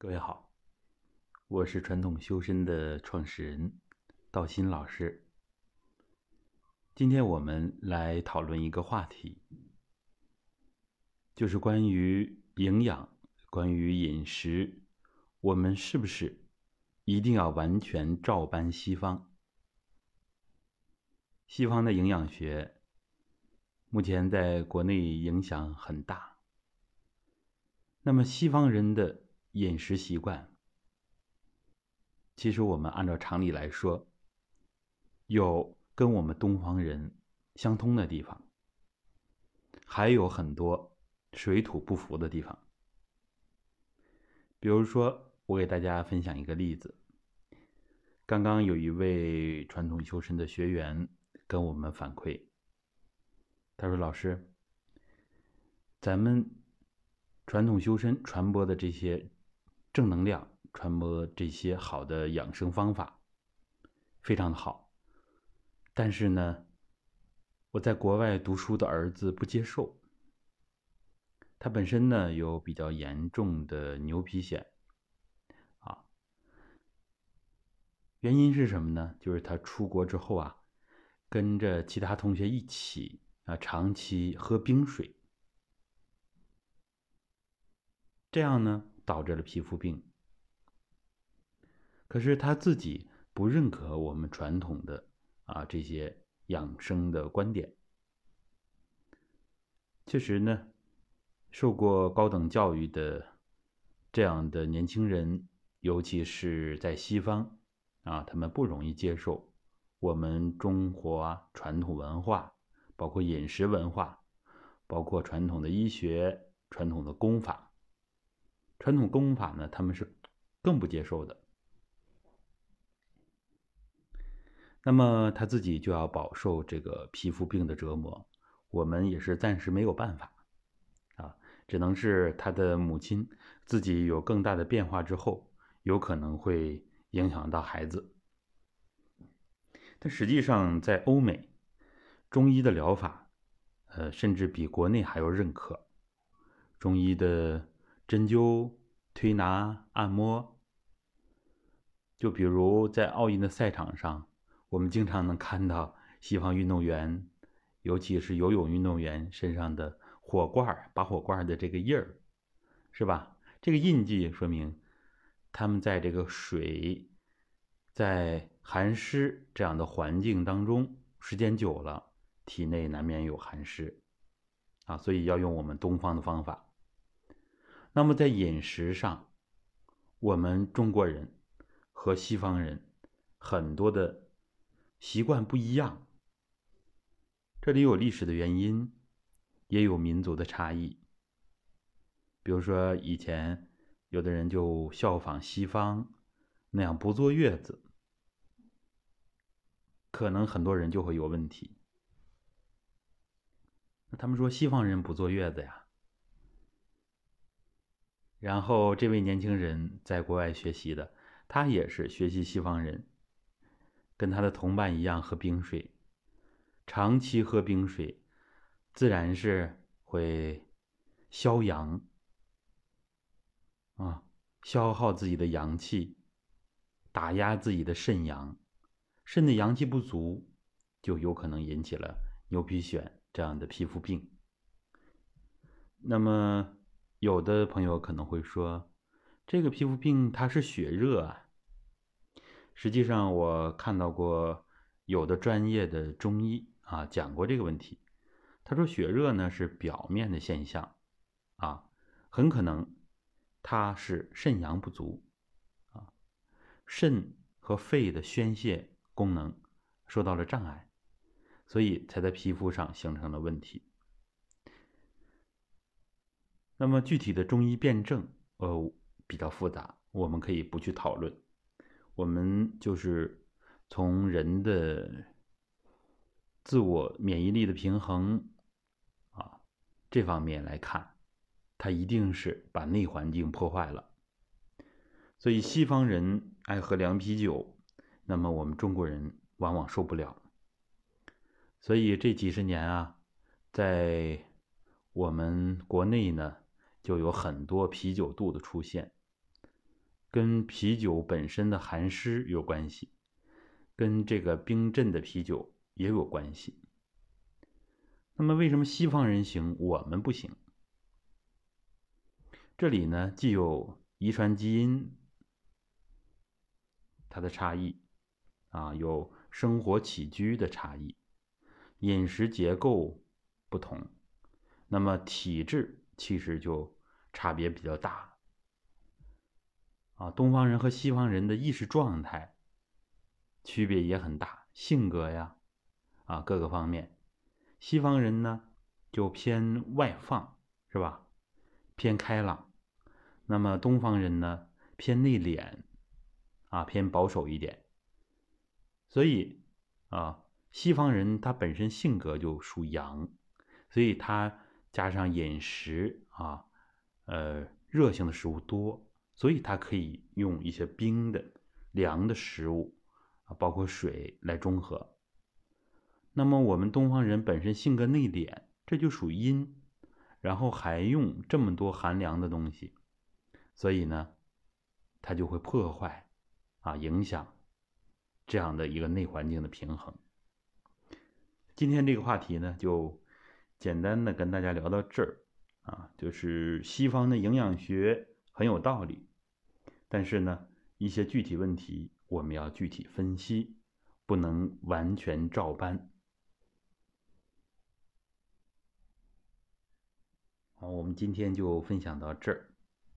各位好，我是传统修身的创始人道心老师。今天我们来讨论一个话题，就是关于营养、关于饮食，我们是不是一定要完全照搬西方？西方的营养学目前在国内影响很大。那么西方人的饮食习惯，其实我们按照常理来说，有跟我们东方人相通的地方，还有很多水土不服的地方。比如说，我给大家分享一个例子。刚刚有一位传统修身的学员跟我们反馈，他说：“老师，咱们传统修身传播的这些。”正能量传播这些好的养生方法，非常的好。但是呢，我在国外读书的儿子不接受。他本身呢有比较严重的牛皮癣，啊，原因是什么呢？就是他出国之后啊，跟着其他同学一起啊，长期喝冰水，这样呢。导致了皮肤病，可是他自己不认可我们传统的啊这些养生的观点。确实呢，受过高等教育的这样的年轻人，尤其是在西方啊，他们不容易接受我们中国传统文化，包括饮食文化，包括传统的医学、传统的功法。传统功法呢，他们是更不接受的。那么他自己就要饱受这个皮肤病的折磨，我们也是暂时没有办法啊，只能是他的母亲自己有更大的变化之后，有可能会影响到孩子。但实际上，在欧美，中医的疗法，呃，甚至比国内还要认可中医的。针灸、推拿、按摩，就比如在奥运的赛场上，我们经常能看到西方运动员，尤其是游泳运动员身上的火罐拔火罐的这个印儿，是吧？这个印记说明他们在这个水在寒湿这样的环境当中时间久了，体内难免有寒湿啊，所以要用我们东方的方法。那么在饮食上，我们中国人和西方人很多的习惯不一样。这里有历史的原因，也有民族的差异。比如说，以前有的人就效仿西方那样不坐月子，可能很多人就会有问题。那他们说西方人不坐月子呀？然后，这位年轻人在国外学习的，他也是学习西方人，跟他的同伴一样喝冰水，长期喝冰水，自然是会消阳啊，消耗自己的阳气，打压自己的肾阳，肾的阳气不足，就有可能引起了牛皮癣这样的皮肤病。那么。有的朋友可能会说，这个皮肤病它是血热啊。实际上，我看到过有的专业的中医啊讲过这个问题。他说，血热呢是表面的现象，啊，很可能它是肾阳不足，啊，肾和肺的宣泄功能受到了障碍，所以才在皮肤上形成了问题。那么具体的中医辨证，呃，比较复杂，我们可以不去讨论。我们就是从人的自我免疫力的平衡啊这方面来看，它一定是把内环境破坏了。所以西方人爱喝凉啤酒，那么我们中国人往往受不了。所以这几十年啊，在我们国内呢。就有很多啤酒肚的出现，跟啤酒本身的寒湿有关系，跟这个冰镇的啤酒也有关系。那么，为什么西方人行，我们不行？这里呢，既有遗传基因它的差异，啊，有生活起居的差异，饮食结构不同，那么体质其实就差别比较大。啊，东方人和西方人的意识状态区别也很大，性格呀，啊，各个方面，西方人呢就偏外放，是吧？偏开朗。那么东方人呢偏内敛，啊，偏保守一点。所以啊，西方人他本身性格就属阳，所以他加上饮食啊，呃，热性的食物多。所以它可以用一些冰的、凉的食物啊，包括水来中和。那么我们东方人本身性格内敛，这就属阴，然后还用这么多寒凉的东西，所以呢，它就会破坏啊，影响这样的一个内环境的平衡。今天这个话题呢，就简单的跟大家聊到这儿啊，就是西方的营养学很有道理。但是呢，一些具体问题我们要具体分析，不能完全照搬。好，我们今天就分享到这儿。